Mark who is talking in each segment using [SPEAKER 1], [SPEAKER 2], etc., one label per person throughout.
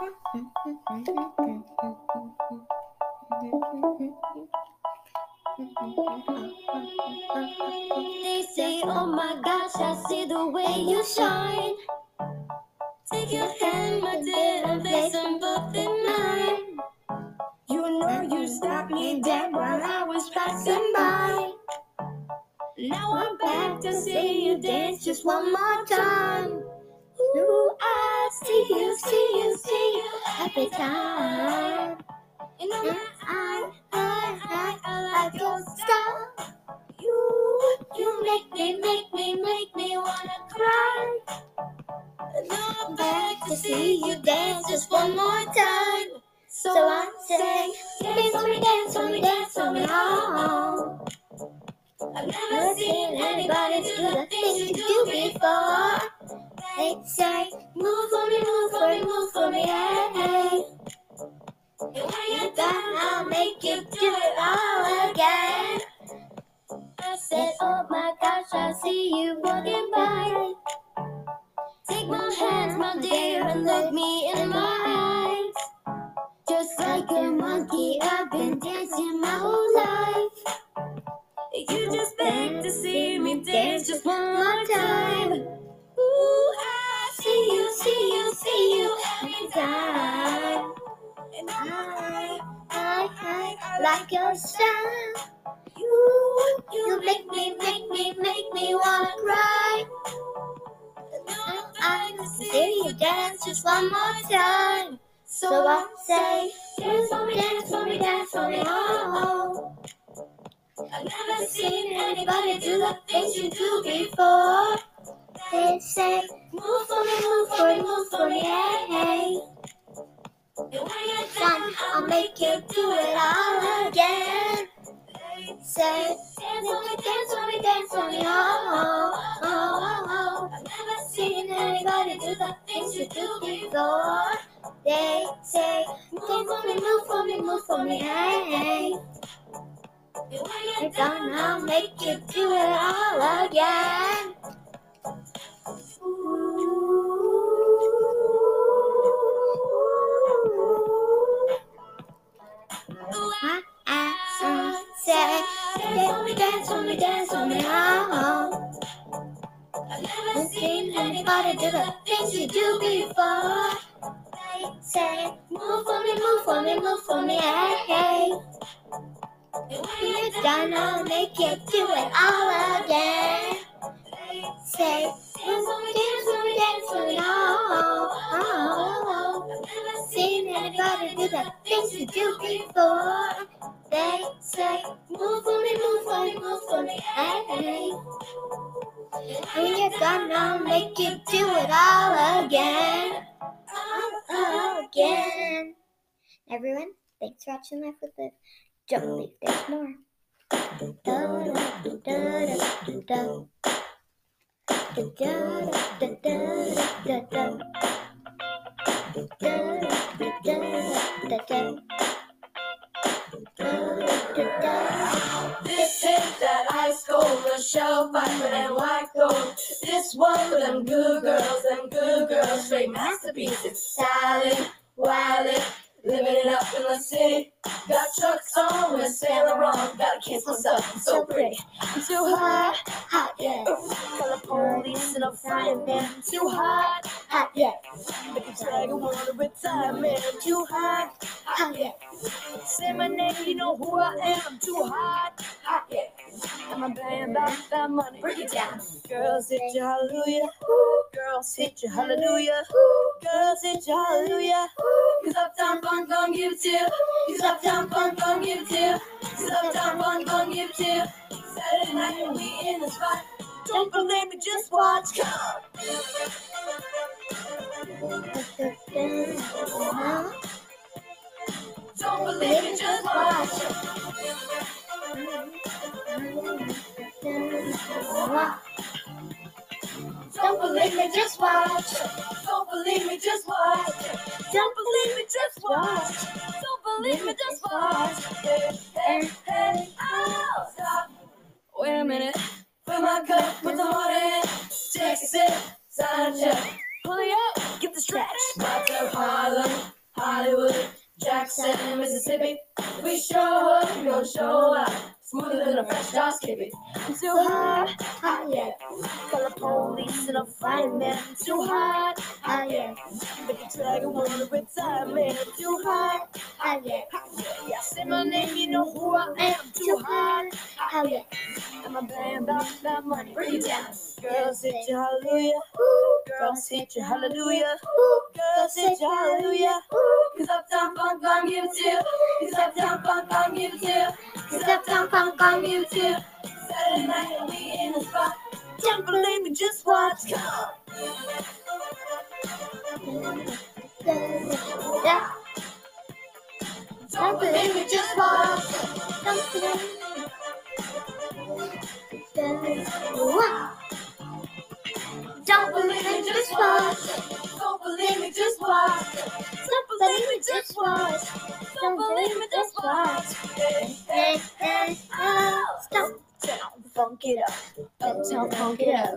[SPEAKER 1] They say, Oh my gosh, I see the way you shine. Take your hand, my dear, and place them both in mine. You know you stopped me dead while I was passing by. Now I'm back to see you dance just one more time. Ooh, I see you, see you, every time. You know I, I, I, I like your style. You, you make me, make me, make me wanna cry. I'm back to see you dance just one more time. So I say, dance for me, dance for me, dance for me, oh. I've never oh. seen anybody do the things you do before. They say, move for me, move for me, move for me, hey, hey. And when you're done, I'll make you do it all again. I said, oh my gosh, I see you walking by. Take my hands, my dear, and look me in my eyes. Just like a monkey, I've been dancing like your style. You, you make me, make me, make me wanna cry. I can see you dance just one more time. So I say, dance for me, dance for me, dance for me, oh. I've never seen anybody do the things you do before. They say, move for me, move for me, move for me, hey, hey. Done, I'll make you do it all again. Say, dance for me, dance for me, dance for me, oh oh, oh, oh, oh, oh. I've never seen anybody do the things you do before. They say, move for me, move for me, move for me, hey, hey. Done, I'll make you do it all again. Dance for me, dance for me, me, oh. I've never seen anybody do the things you do before. They say, move for me, move for me, move for me, hey, hey. When you're done, I'll make you do it all again. They say, dance for me, dance for me, dance for me, oh, oh, oh, oh. oh. Seen anybody do the things you do before. They say, move for me, move for me, move for me, hey. And when you're done, I'll make you do it all again. All again. Everyone, thanks for watching Life with Liv. Don't believe there's more. Da-da-da-da-da-da. Da-da-da-da-da-da. Da-da-da-da-da-da. Da-da-da-da.
[SPEAKER 2] This is that ice cold. This one for them good girls, them good girls, straight masterpieces. Salad, Wallet, living it up in the city. Got Chucks on with Saint Laurent. Gotta kiss myself, I'm so pretty. I'm too hot, hot, yeah. Call the police and I'm frying pan. I'm too hot, hot, yeah. Make a tiger wanna retire, man. I'm too hot, hot, yeah. Say my name, you know who I am. I'm too hot, hot, yeah. I'm a band about that money. Break it down. Girls you hallelujah. Ooh, girls hit you hallelujah. Ooh, girls hit you hallelujah. Cause Uptown Funk gon' give it to you. Cause Uptown Funk gon' give it to you. Cause Uptown Funk gon' give it to you. Saturday night and we in the spot. Don't believe me, just watch. Come. Don't believe me, just watch. Don't believe me, just watch. Don't believe me, just watch. Don't believe me, just watch. Don't believe me, just watch. Hey, hey, hey,
[SPEAKER 3] hot, hot, yeah. Call the police and a fireman. I'm too hot, hot, yeah. Make a and wanna retire, man. Too hot, hot, yeah. Yeah, say my name, you know who I am. Too hot, hot, yeah. I'm a band about that money.
[SPEAKER 1] Bring it down.
[SPEAKER 3] Girls hit you hallelujah. Girls hit you hallelujah. Girls hit you hallelujah.
[SPEAKER 1] Cause Uptown Funk gon' give it to. Cause Uptown Funk gon' give it to. Cause Uptown Funk gon' give it to. Saturday night and we in the spot.
[SPEAKER 3] Don't believe me, just watch.
[SPEAKER 1] Don't believe me, just watch. Don't believe me, just watch. Don't believe me, just watch. Don't believe me, just watch. Don't believe me, just watch.
[SPEAKER 3] It up. Uptown, funk it up.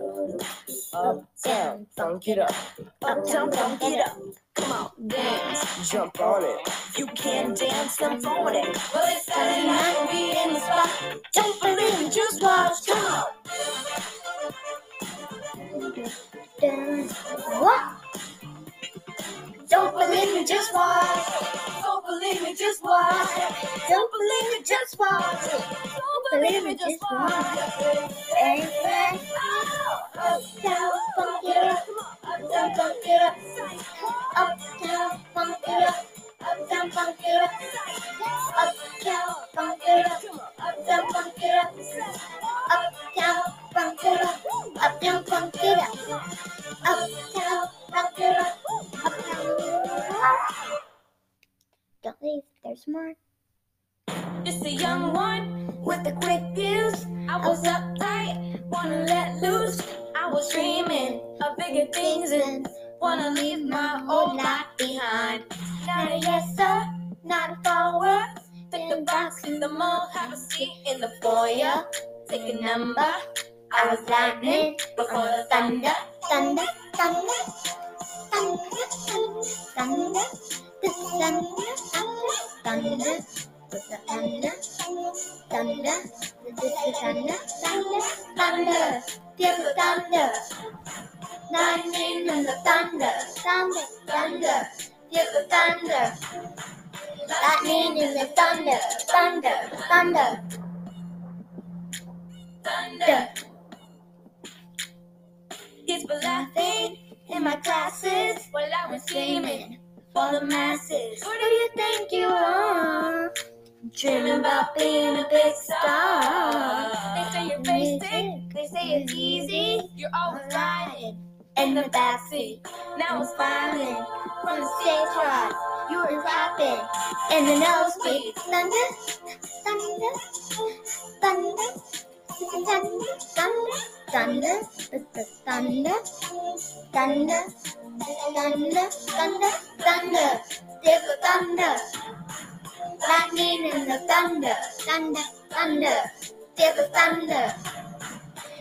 [SPEAKER 3] Uptown, funk it up. Uptown, funk it up. Come on, dance, jump on it. You can dance, then phone it.
[SPEAKER 1] Well, it's Saturday night and we in the spot.
[SPEAKER 3] Don't believe me, just watch. Come on.
[SPEAKER 1] What? Don't believe me, just watch. Don't believe me, just watch. Don't believe me, just watch believe it just one. Amen. Things and wanna leave my old life behind. Not a yes sir, not a forward. Pick the box in the mall, have a seat in the foyer. Take a number. I was lightning before the thunder, thunder, thunder, thunder, thunder, thunder, thunder, thunder. Thunder, thunder, with the thunder, thunder, thunder, feel the thunder. Lightning and the thunder, thunder, thunder, feel the thunder. Lightning and the thunder, thunder, thunder, thunder. Kids were laughing in my classes while I was screaming for the masses. Who do you think you are? Dreaming about being a big star. They say you're basic, say it's easy. You're always riding in the backseat. Now I'm smiling from the stage right. You were rapping in the nosebleed. Thunder, thunder, thunder, thunder, thunder, thunder, thunder, thunder, thunder, thunder, thunder, thunder, there's the thunder. Lightning and the thunder, thunder, thunder, there's the thunder.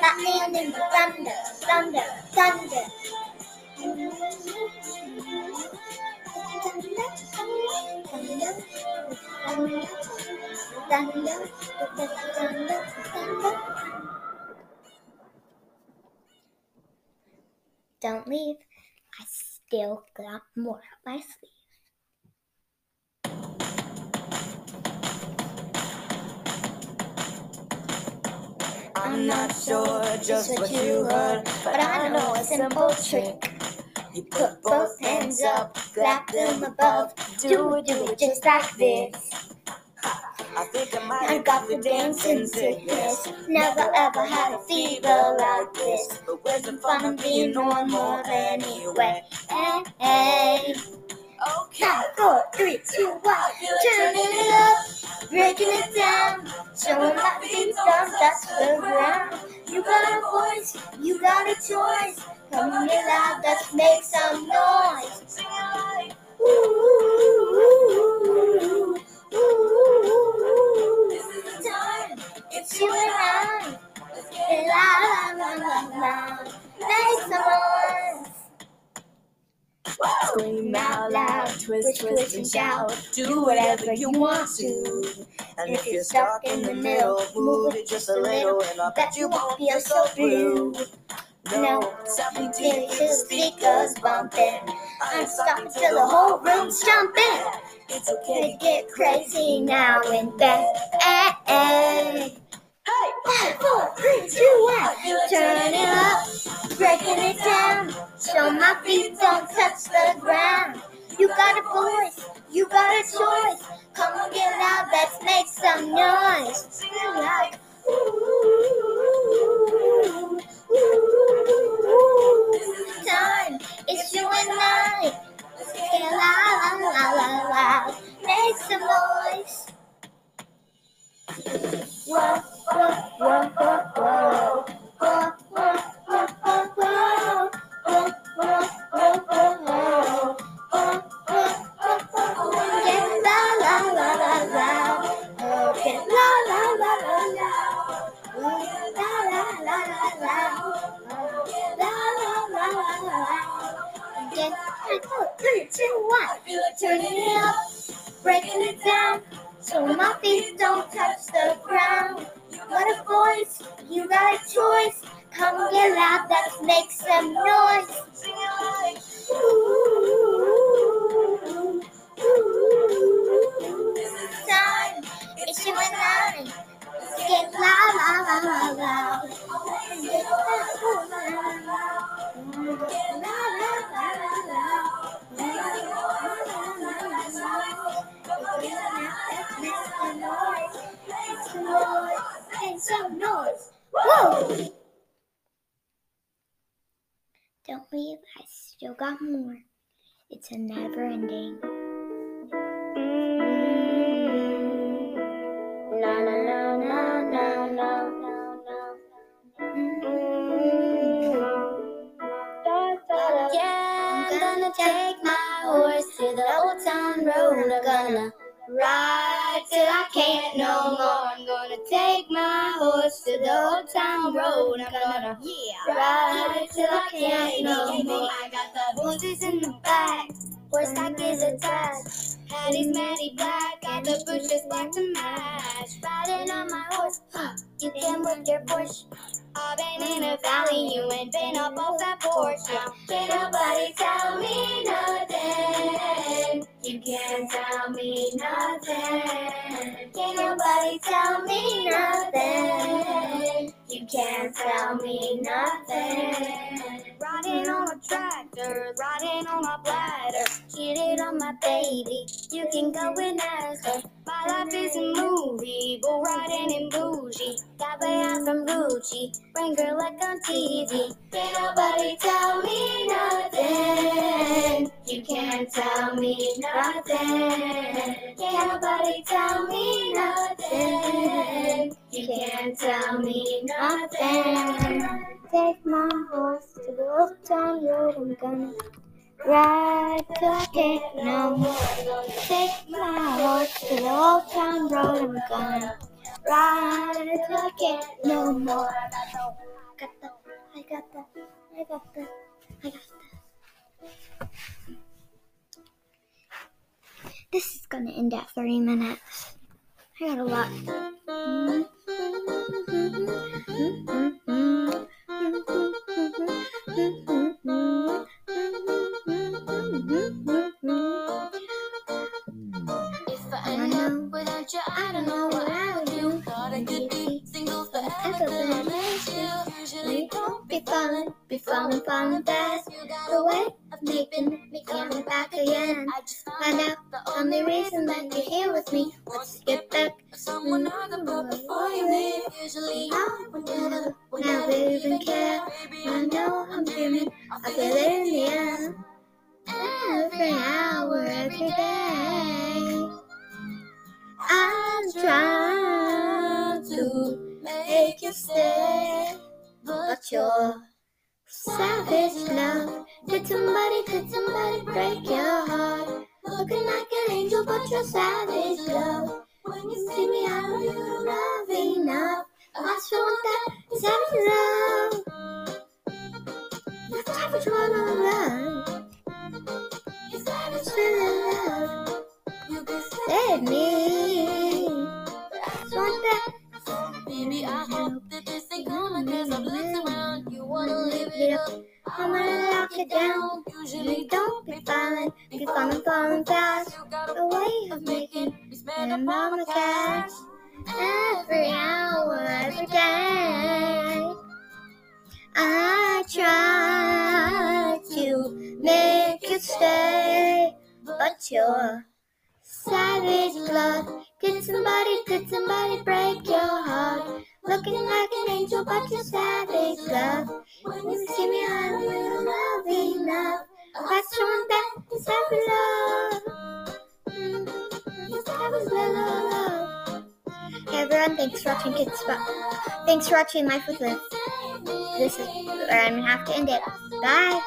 [SPEAKER 1] Lightning and the thunder, thunder, thunder. Thunder, thunder, thunder, thunder, thunder.
[SPEAKER 3] Don't leave. I still got more up my sleeve.
[SPEAKER 1] I'm not sure just what you heard, but I know a simple trick. You put both hands up, clap them above, do it, do it just like this. I think I might
[SPEAKER 3] I got the dancing sickness. Never ever had a fever like this.
[SPEAKER 1] But where's the fun of being normal anyway?
[SPEAKER 3] Hey, hey.
[SPEAKER 1] Okay.
[SPEAKER 3] Five, four, three, two, one.
[SPEAKER 1] Turn it up. breaking it down, showing my feet don't the ground. You got a voice, you got a choice. Come on, get loud, let's make some noise.
[SPEAKER 2] It like,
[SPEAKER 1] Ooh, ooh, ooh, ooh.
[SPEAKER 2] Twist, and shout. Do whatever you want to. And if you're stuck in the middle, move it just a little, and I bet you won't feel so blue. No, something to the speakers bumping.
[SPEAKER 1] I'm stopping till the whole room's jumping.
[SPEAKER 2] It's okay
[SPEAKER 1] Gonna get crazy now and then. Hey, hey.
[SPEAKER 2] Hey,
[SPEAKER 1] Five, four, three, two, one.
[SPEAKER 2] I feel it
[SPEAKER 1] Turn it up, breaking it down. So my feet don't touch the ground. You got a voice, you got a choice. Come on, get loud, let's make some noise.
[SPEAKER 2] It like,
[SPEAKER 1] Ooh, ooh, ooh. The time, it's you and I.
[SPEAKER 2] let's
[SPEAKER 1] loud, loud, loud, loud. Make some noise. Whoa, whoa, whoa, whoa. Make some noise. Whoa! Don't leave, I still got more. It's a never ending. Mm. Na na na na na na mm. na Yeah, I'm gonna take my horse to the old town road. I'm gonna ride till I can't no more. I'm gonna take my horse to the old town road. I'm gonna yeah. ride till I can't no more. I got the horses in the back, horse back is attached. Hattie's Matty Black, got the bushes black to match. Riding on my horse, you can with your push. I've been in a valley, you ain't been up off that porch. Now, can't nobody tell me nothing. You can't tell me nothing. Can't nobody tell me nothing. You can't tell me nothing. Riding on a tractor, riding on my bladder, cheated on my baby. You can go and ask her. My life is a movie, bull riding and bougie. Got out from Gucci, bring girl like on TV. Can't nobody tell me nothing. You can't tell me nothing. Can't nobody tell me nothing. You can't tell me nothing. Take my horse to the old town road. I'm gonna ride till I no more. Take my horse to the old town road. I'm gonna ride till I no more. I got the, I got the, I got the, I got the. This is gonna end at 30 minutes. I got a lot.
[SPEAKER 2] if I
[SPEAKER 1] feel it in the air. Every hour, every day. I'm trying to make you stay, but your savage love. Could somebody, could somebody break your heart? Looking like an angel, but your savage love. When you see me, I know you love enough. I just want that savage love. Your savage love, your savage love. You me. Make you stay, but your savage love. could somebody, could somebody break your heart? Looking like an angel, but you're savage love. When you see me, I know you don't love enough. I want that savage love. Mm, Savage love. Hey everyone, thanks for watching Kidz Bop. Thanks for watching Life with Liv. This is where I'm gonna have to end it. Bye.